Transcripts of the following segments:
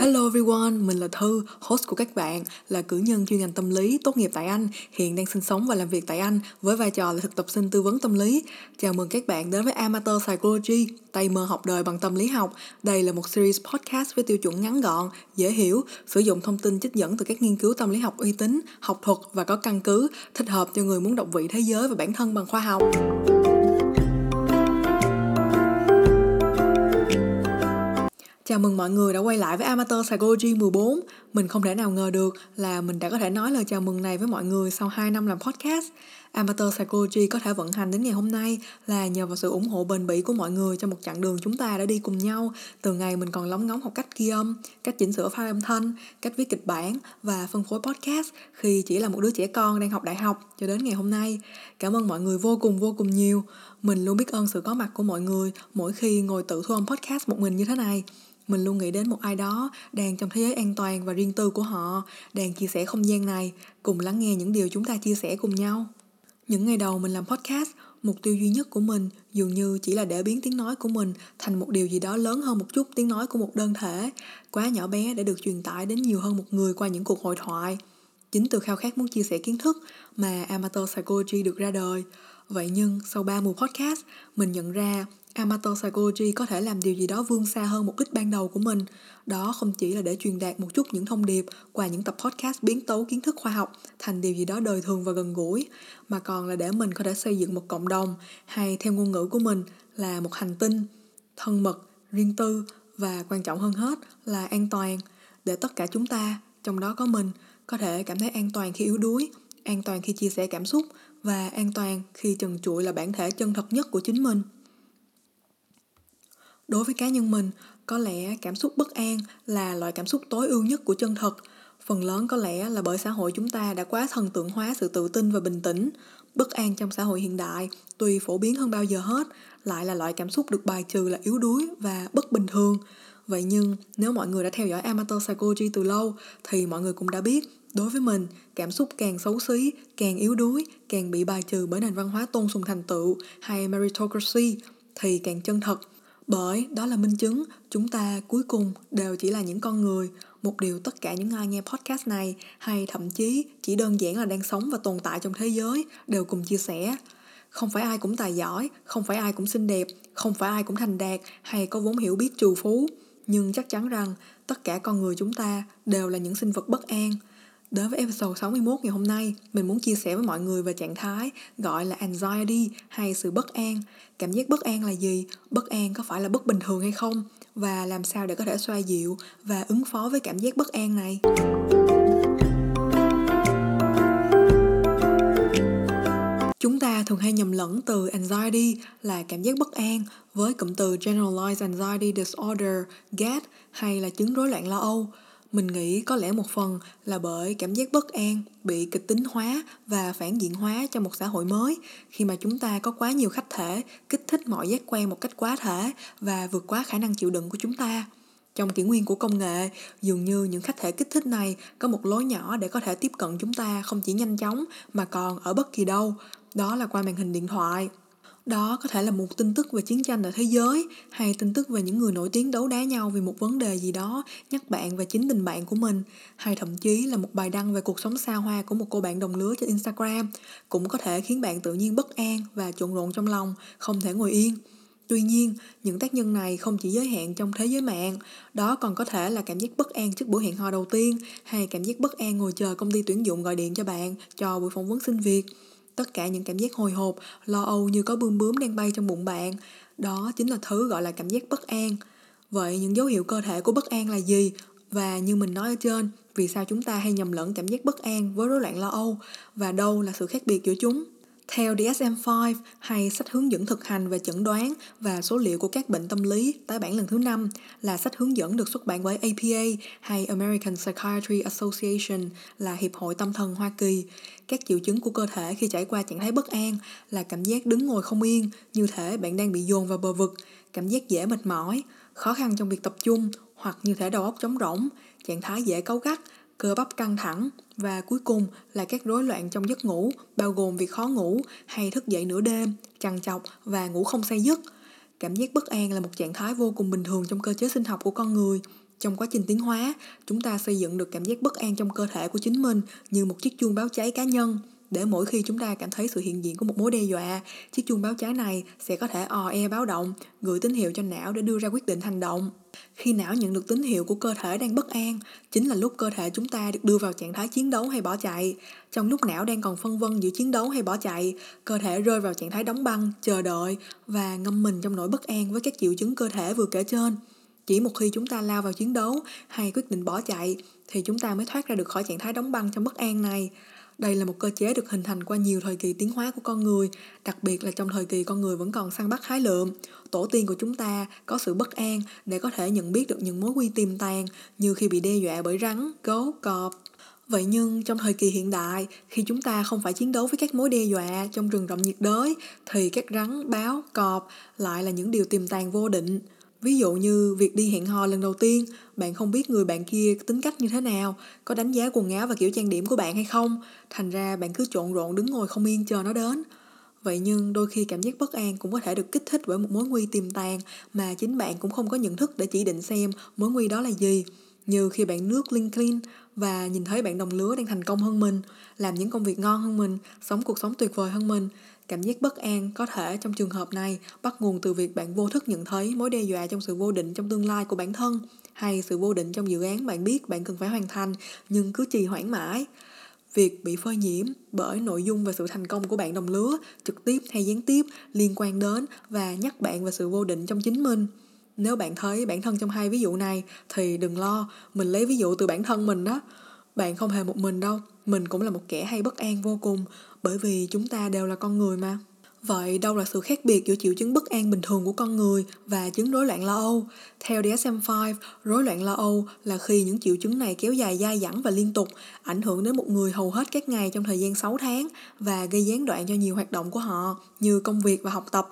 Hello everyone, mình là Thư, host của các bạn, là cử nhân chuyên ngành tâm lý tốt nghiệp tại Anh, hiện đang sinh sống và làm việc tại Anh với vai trò là thực tập sinh tư vấn tâm lý. Chào mừng các bạn đến với Amateur Psychology, tay mơ học đời bằng tâm lý học. Đây là một series podcast với tiêu chuẩn ngắn gọn, dễ hiểu, sử dụng thông tin trích dẫn từ các nghiên cứu tâm lý học uy tín, học thuật và có căn cứ, thích hợp cho người muốn động vị thế giới và bản thân bằng khoa học. Chào mừng mọi người đã quay lại với Amateur Psychology 14. Mình không thể nào ngờ được là mình đã có thể nói lời chào mừng này với mọi người sau 2 năm làm podcast. Amateur Psychology có thể vận hành đến ngày hôm nay là nhờ vào sự ủng hộ bền bỉ của mọi người trong một chặng đường chúng ta đã đi cùng nhau từ ngày mình còn lóng ngóng học cách ghi âm, cách chỉnh sửa file âm thanh, cách viết kịch bản và phân phối podcast khi chỉ là một đứa trẻ con đang học đại học cho đến ngày hôm nay. Cảm ơn mọi người vô cùng vô cùng nhiều. Mình luôn biết ơn sự có mặt của mọi người mỗi khi ngồi tự thu âm podcast một mình như thế này mình luôn nghĩ đến một ai đó đang trong thế giới an toàn và riêng tư của họ đang chia sẻ không gian này cùng lắng nghe những điều chúng ta chia sẻ cùng nhau những ngày đầu mình làm podcast, mục tiêu duy nhất của mình dường như chỉ là để biến tiếng nói của mình thành một điều gì đó lớn hơn một chút, tiếng nói của một đơn thể. Quá nhỏ bé để được truyền tải đến nhiều hơn một người qua những cuộc hội thoại. Chính từ khao khát muốn chia sẻ kiến thức mà amateur psychology được ra đời. Vậy nhưng sau ba mùa podcast, mình nhận ra Amateur Psychology có thể làm điều gì đó vươn xa hơn mục đích ban đầu của mình. Đó không chỉ là để truyền đạt một chút những thông điệp qua những tập podcast biến tấu kiến thức khoa học thành điều gì đó đời thường và gần gũi, mà còn là để mình có thể xây dựng một cộng đồng hay theo ngôn ngữ của mình là một hành tinh thân mật, riêng tư và quan trọng hơn hết là an toàn để tất cả chúng ta, trong đó có mình, có thể cảm thấy an toàn khi yếu đuối, an toàn khi chia sẻ cảm xúc và an toàn khi trần trụi là bản thể chân thật nhất của chính mình đối với cá nhân mình, có lẽ cảm xúc bất an là loại cảm xúc tối ưu nhất của chân thật. Phần lớn có lẽ là bởi xã hội chúng ta đã quá thần tượng hóa sự tự tin và bình tĩnh. Bất an trong xã hội hiện đại tuy phổ biến hơn bao giờ hết, lại là loại cảm xúc được bài trừ là yếu đuối và bất bình thường. Vậy nhưng, nếu mọi người đã theo dõi amateur psychology từ lâu, thì mọi người cũng đã biết, đối với mình, cảm xúc càng xấu xí, càng yếu đuối, càng bị bài trừ bởi nền văn hóa tôn sùng thành tựu hay meritocracy thì càng chân thật bởi đó là minh chứng chúng ta cuối cùng đều chỉ là những con người, một điều tất cả những ai nghe podcast này, hay thậm chí chỉ đơn giản là đang sống và tồn tại trong thế giới đều cùng chia sẻ. Không phải ai cũng tài giỏi, không phải ai cũng xinh đẹp, không phải ai cũng thành đạt hay có vốn hiểu biết trù phú. Nhưng chắc chắn rằng tất cả con người chúng ta đều là những sinh vật bất an. Đến với episode 61 ngày hôm nay, mình muốn chia sẻ với mọi người về trạng thái gọi là anxiety hay sự bất an. Cảm giác bất an là gì? Bất an có phải là bất bình thường hay không? Và làm sao để có thể xoa dịu và ứng phó với cảm giác bất an này? Chúng ta thường hay nhầm lẫn từ anxiety là cảm giác bất an với cụm từ generalized anxiety disorder, GAD hay là chứng rối loạn lo âu mình nghĩ có lẽ một phần là bởi cảm giác bất an, bị kịch tính hóa và phản diện hóa trong một xã hội mới. Khi mà chúng ta có quá nhiều khách thể, kích thích mọi giác quan một cách quá thể và vượt quá khả năng chịu đựng của chúng ta. Trong kỷ nguyên của công nghệ, dường như những khách thể kích thích này có một lối nhỏ để có thể tiếp cận chúng ta không chỉ nhanh chóng mà còn ở bất kỳ đâu. Đó là qua màn hình điện thoại đó có thể là một tin tức về chiến tranh ở thế giới hay tin tức về những người nổi tiếng đấu đá nhau vì một vấn đề gì đó nhắc bạn và chính tình bạn của mình hay thậm chí là một bài đăng về cuộc sống xa hoa của một cô bạn đồng lứa trên Instagram cũng có thể khiến bạn tự nhiên bất an và trộn rộn trong lòng, không thể ngồi yên. Tuy nhiên, những tác nhân này không chỉ giới hạn trong thế giới mạng, đó còn có thể là cảm giác bất an trước buổi hẹn hò đầu tiên hay cảm giác bất an ngồi chờ công ty tuyển dụng gọi điện cho bạn cho buổi phỏng vấn xin việc tất cả những cảm giác hồi hộp, lo âu như có bươm bướm đang bay trong bụng bạn. Đó chính là thứ gọi là cảm giác bất an. Vậy những dấu hiệu cơ thể của bất an là gì? Và như mình nói ở trên, vì sao chúng ta hay nhầm lẫn cảm giác bất an với rối loạn lo âu? Và đâu là sự khác biệt giữa chúng? Theo DSM-5 hay sách hướng dẫn thực hành về chẩn đoán và số liệu của các bệnh tâm lý tái bản lần thứ 5 là sách hướng dẫn được xuất bản bởi APA hay American Psychiatry Association là Hiệp hội Tâm thần Hoa Kỳ. Các triệu chứng của cơ thể khi trải qua trạng thái bất an là cảm giác đứng ngồi không yên, như thể bạn đang bị dồn vào bờ vực, cảm giác dễ mệt mỏi, khó khăn trong việc tập trung hoặc như thể đầu óc trống rỗng, trạng thái dễ cáu gắt, cơ bắp căng thẳng và cuối cùng là các rối loạn trong giấc ngủ bao gồm việc khó ngủ hay thức dậy nửa đêm, trằn trọc và ngủ không say giấc. Cảm giác bất an là một trạng thái vô cùng bình thường trong cơ chế sinh học của con người. trong quá trình tiến hóa chúng ta xây dựng được cảm giác bất an trong cơ thể của chính mình như một chiếc chuông báo cháy cá nhân để mỗi khi chúng ta cảm thấy sự hiện diện của một mối đe dọa, chiếc chuông báo cháy này sẽ có thể ò e báo động, gửi tín hiệu cho não để đưa ra quyết định hành động. Khi não nhận được tín hiệu của cơ thể đang bất an, chính là lúc cơ thể chúng ta được đưa vào trạng thái chiến đấu hay bỏ chạy. Trong lúc não đang còn phân vân giữa chiến đấu hay bỏ chạy, cơ thể rơi vào trạng thái đóng băng, chờ đợi và ngâm mình trong nỗi bất an với các triệu chứng cơ thể vừa kể trên. Chỉ một khi chúng ta lao vào chiến đấu hay quyết định bỏ chạy, thì chúng ta mới thoát ra được khỏi trạng thái đóng băng trong bất an này đây là một cơ chế được hình thành qua nhiều thời kỳ tiến hóa của con người, đặc biệt là trong thời kỳ con người vẫn còn săn bắt hái lượm. Tổ tiên của chúng ta có sự bất an để có thể nhận biết được những mối nguy tiềm tàng như khi bị đe dọa bởi rắn, gấu, cọp. Vậy nhưng trong thời kỳ hiện đại, khi chúng ta không phải chiến đấu với các mối đe dọa trong rừng rậm nhiệt đới, thì các rắn, báo, cọp lại là những điều tiềm tàng vô định. Ví dụ như việc đi hẹn hò lần đầu tiên, bạn không biết người bạn kia tính cách như thế nào, có đánh giá quần áo và kiểu trang điểm của bạn hay không, thành ra bạn cứ trộn rộn đứng ngồi không yên chờ nó đến. Vậy nhưng đôi khi cảm giác bất an cũng có thể được kích thích bởi một mối nguy tiềm tàng mà chính bạn cũng không có nhận thức để chỉ định xem mối nguy đó là gì. Như khi bạn nước LinkedIn và nhìn thấy bạn đồng lứa đang thành công hơn mình, làm những công việc ngon hơn mình, sống cuộc sống tuyệt vời hơn mình Cảm giác bất an có thể trong trường hợp này bắt nguồn từ việc bạn vô thức nhận thấy mối đe dọa trong sự vô định trong tương lai của bản thân hay sự vô định trong dự án bạn biết bạn cần phải hoàn thành nhưng cứ trì hoãn mãi. Việc bị phơi nhiễm bởi nội dung và sự thành công của bạn đồng lứa trực tiếp hay gián tiếp liên quan đến và nhắc bạn về sự vô định trong chính mình. Nếu bạn thấy bản thân trong hai ví dụ này thì đừng lo, mình lấy ví dụ từ bản thân mình đó. Bạn không hề một mình đâu, mình cũng là một kẻ hay bất an vô cùng bởi vì chúng ta đều là con người mà. Vậy đâu là sự khác biệt giữa triệu chứng bất an bình thường của con người và chứng rối loạn lo âu? Theo DSM-5, rối loạn lo âu là khi những triệu chứng này kéo dài dai dẳng và liên tục, ảnh hưởng đến một người hầu hết các ngày trong thời gian 6 tháng và gây gián đoạn cho nhiều hoạt động của họ như công việc và học tập.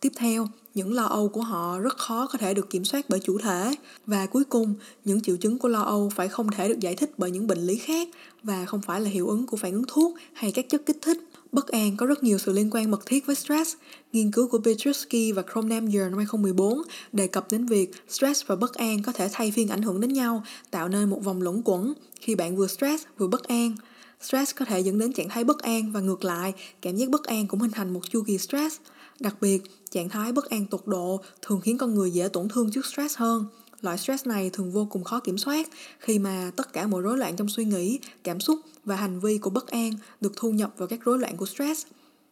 Tiếp theo, những lo âu của họ rất khó có thể được kiểm soát bởi chủ thể và cuối cùng những triệu chứng của lo âu phải không thể được giải thích bởi những bệnh lý khác và không phải là hiệu ứng của phản ứng thuốc hay các chất kích thích Bất an có rất nhiều sự liên quan mật thiết với stress. Nghiên cứu của Petruski và Kromnamyer năm 2014 đề cập đến việc stress và bất an có thể thay phiên ảnh hưởng đến nhau, tạo nên một vòng luẩn quẩn khi bạn vừa stress vừa bất an. Stress có thể dẫn đến trạng thái bất an và ngược lại, cảm giác bất an cũng hình thành một chu kỳ stress. Đặc biệt, trạng thái bất an tột độ thường khiến con người dễ tổn thương trước stress hơn. Loại stress này thường vô cùng khó kiểm soát khi mà tất cả mọi rối loạn trong suy nghĩ, cảm xúc và hành vi của bất an được thu nhập vào các rối loạn của stress.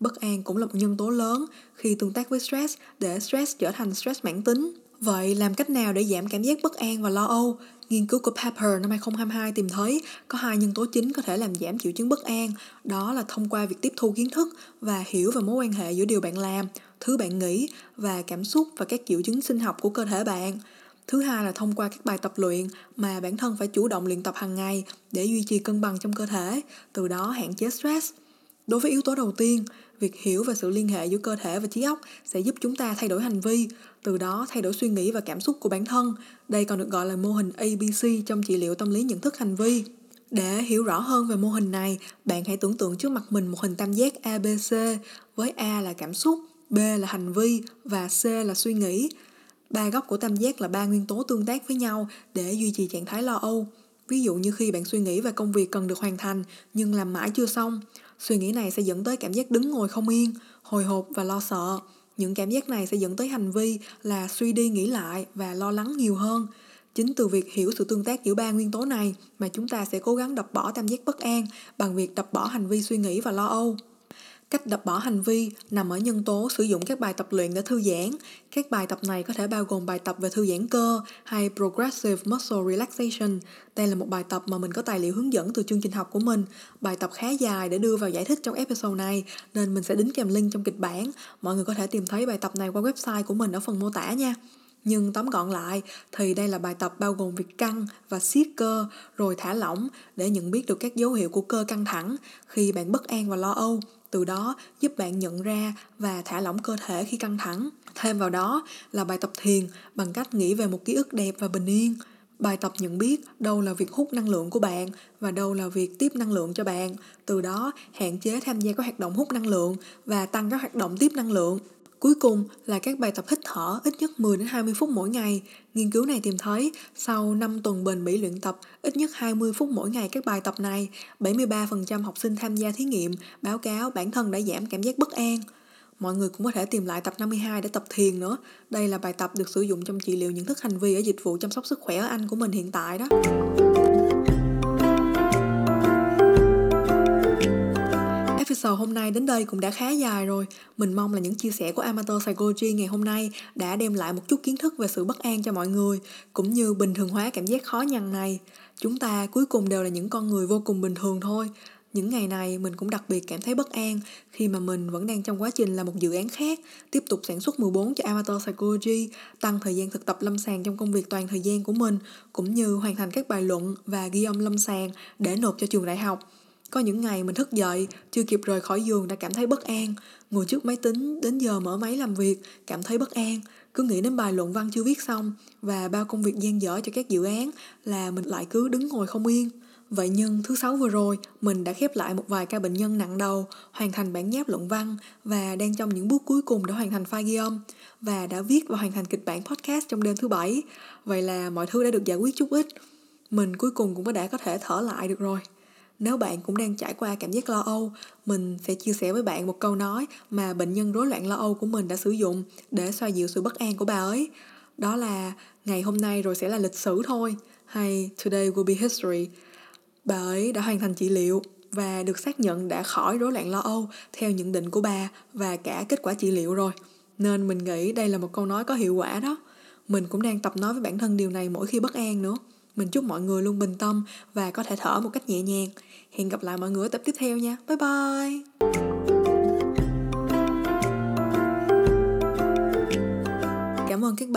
Bất an cũng là một nhân tố lớn khi tương tác với stress để stress trở thành stress mãn tính. Vậy làm cách nào để giảm cảm giác bất an và lo âu? Nghiên cứu của Pepper năm 2022 tìm thấy có hai nhân tố chính có thể làm giảm triệu chứng bất an, đó là thông qua việc tiếp thu kiến thức và hiểu về mối quan hệ giữa điều bạn làm, thứ bạn nghĩ và cảm xúc và các triệu chứng sinh học của cơ thể bạn. Thứ hai là thông qua các bài tập luyện mà bản thân phải chủ động luyện tập hàng ngày để duy trì cân bằng trong cơ thể, từ đó hạn chế stress. Đối với yếu tố đầu tiên, việc hiểu về sự liên hệ giữa cơ thể và trí óc sẽ giúp chúng ta thay đổi hành vi, từ đó thay đổi suy nghĩ và cảm xúc của bản thân. Đây còn được gọi là mô hình ABC trong trị liệu tâm lý nhận thức hành vi. Để hiểu rõ hơn về mô hình này, bạn hãy tưởng tượng trước mặt mình một hình tam giác ABC với A là cảm xúc, B là hành vi và C là suy nghĩ. Ba góc của tam giác là ba nguyên tố tương tác với nhau để duy trì trạng thái lo âu. Ví dụ như khi bạn suy nghĩ về công việc cần được hoàn thành nhưng làm mãi chưa xong, suy nghĩ này sẽ dẫn tới cảm giác đứng ngồi không yên, hồi hộp và lo sợ. Những cảm giác này sẽ dẫn tới hành vi là suy đi nghĩ lại và lo lắng nhiều hơn. Chính từ việc hiểu sự tương tác giữa ba nguyên tố này mà chúng ta sẽ cố gắng đập bỏ tam giác bất an bằng việc đập bỏ hành vi suy nghĩ và lo âu. Cách đập bỏ hành vi nằm ở nhân tố sử dụng các bài tập luyện để thư giãn. Các bài tập này có thể bao gồm bài tập về thư giãn cơ hay Progressive Muscle Relaxation. Đây là một bài tập mà mình có tài liệu hướng dẫn từ chương trình học của mình. Bài tập khá dài để đưa vào giải thích trong episode này, nên mình sẽ đính kèm link trong kịch bản. Mọi người có thể tìm thấy bài tập này qua website của mình ở phần mô tả nha. Nhưng tóm gọn lại, thì đây là bài tập bao gồm việc căng và siết cơ, rồi thả lỏng để nhận biết được các dấu hiệu của cơ căng thẳng khi bạn bất an và lo âu từ đó giúp bạn nhận ra và thả lỏng cơ thể khi căng thẳng. Thêm vào đó là bài tập thiền bằng cách nghĩ về một ký ức đẹp và bình yên. Bài tập nhận biết đâu là việc hút năng lượng của bạn và đâu là việc tiếp năng lượng cho bạn. Từ đó hạn chế tham gia các hoạt động hút năng lượng và tăng các hoạt động tiếp năng lượng. Cuối cùng là các bài tập hít thở ít nhất 10 đến 20 phút mỗi ngày. Nghiên cứu này tìm thấy sau 5 tuần bền bỉ luyện tập ít nhất 20 phút mỗi ngày các bài tập này, 73% học sinh tham gia thí nghiệm báo cáo bản thân đã giảm cảm giác bất an. Mọi người cũng có thể tìm lại tập 52 để tập thiền nữa. Đây là bài tập được sử dụng trong trị liệu những thức hành vi ở dịch vụ chăm sóc sức khỏe ở Anh của mình hiện tại đó. Episode hôm nay đến đây cũng đã khá dài rồi. Mình mong là những chia sẻ của Amateur Psychology ngày hôm nay đã đem lại một chút kiến thức về sự bất an cho mọi người, cũng như bình thường hóa cảm giác khó nhằn này. Chúng ta cuối cùng đều là những con người vô cùng bình thường thôi. Những ngày này mình cũng đặc biệt cảm thấy bất an khi mà mình vẫn đang trong quá trình là một dự án khác, tiếp tục sản xuất 14 cho Amateur Psychology, tăng thời gian thực tập lâm sàng trong công việc toàn thời gian của mình, cũng như hoàn thành các bài luận và ghi âm lâm sàng để nộp cho trường đại học. Có những ngày mình thức dậy, chưa kịp rời khỏi giường đã cảm thấy bất an, ngồi trước máy tính đến giờ mở máy làm việc, cảm thấy bất an, cứ nghĩ đến bài luận văn chưa viết xong và bao công việc gian dở cho các dự án là mình lại cứ đứng ngồi không yên. Vậy nhưng thứ sáu vừa rồi, mình đã khép lại một vài ca bệnh nhân nặng đầu, hoàn thành bản nháp luận văn và đang trong những bước cuối cùng để hoàn thành file ghi âm và đã viết và hoàn thành kịch bản podcast trong đêm thứ bảy. Vậy là mọi thứ đã được giải quyết chút ít. Mình cuối cùng cũng đã có thể thở lại được rồi. Nếu bạn cũng đang trải qua cảm giác lo âu, mình sẽ chia sẻ với bạn một câu nói mà bệnh nhân rối loạn lo âu của mình đã sử dụng để xoa dịu sự bất an của bà ấy. Đó là ngày hôm nay rồi sẽ là lịch sử thôi, hay today will be history. Bà ấy đã hoàn thành trị liệu và được xác nhận đã khỏi rối loạn lo âu theo nhận định của bà và cả kết quả trị liệu rồi. Nên mình nghĩ đây là một câu nói có hiệu quả đó. Mình cũng đang tập nói với bản thân điều này mỗi khi bất an nữa. Mình chúc mọi người luôn bình tâm và có thể thở một cách nhẹ nhàng. Hẹn gặp lại mọi người ở tập tiếp theo nha. Bye bye!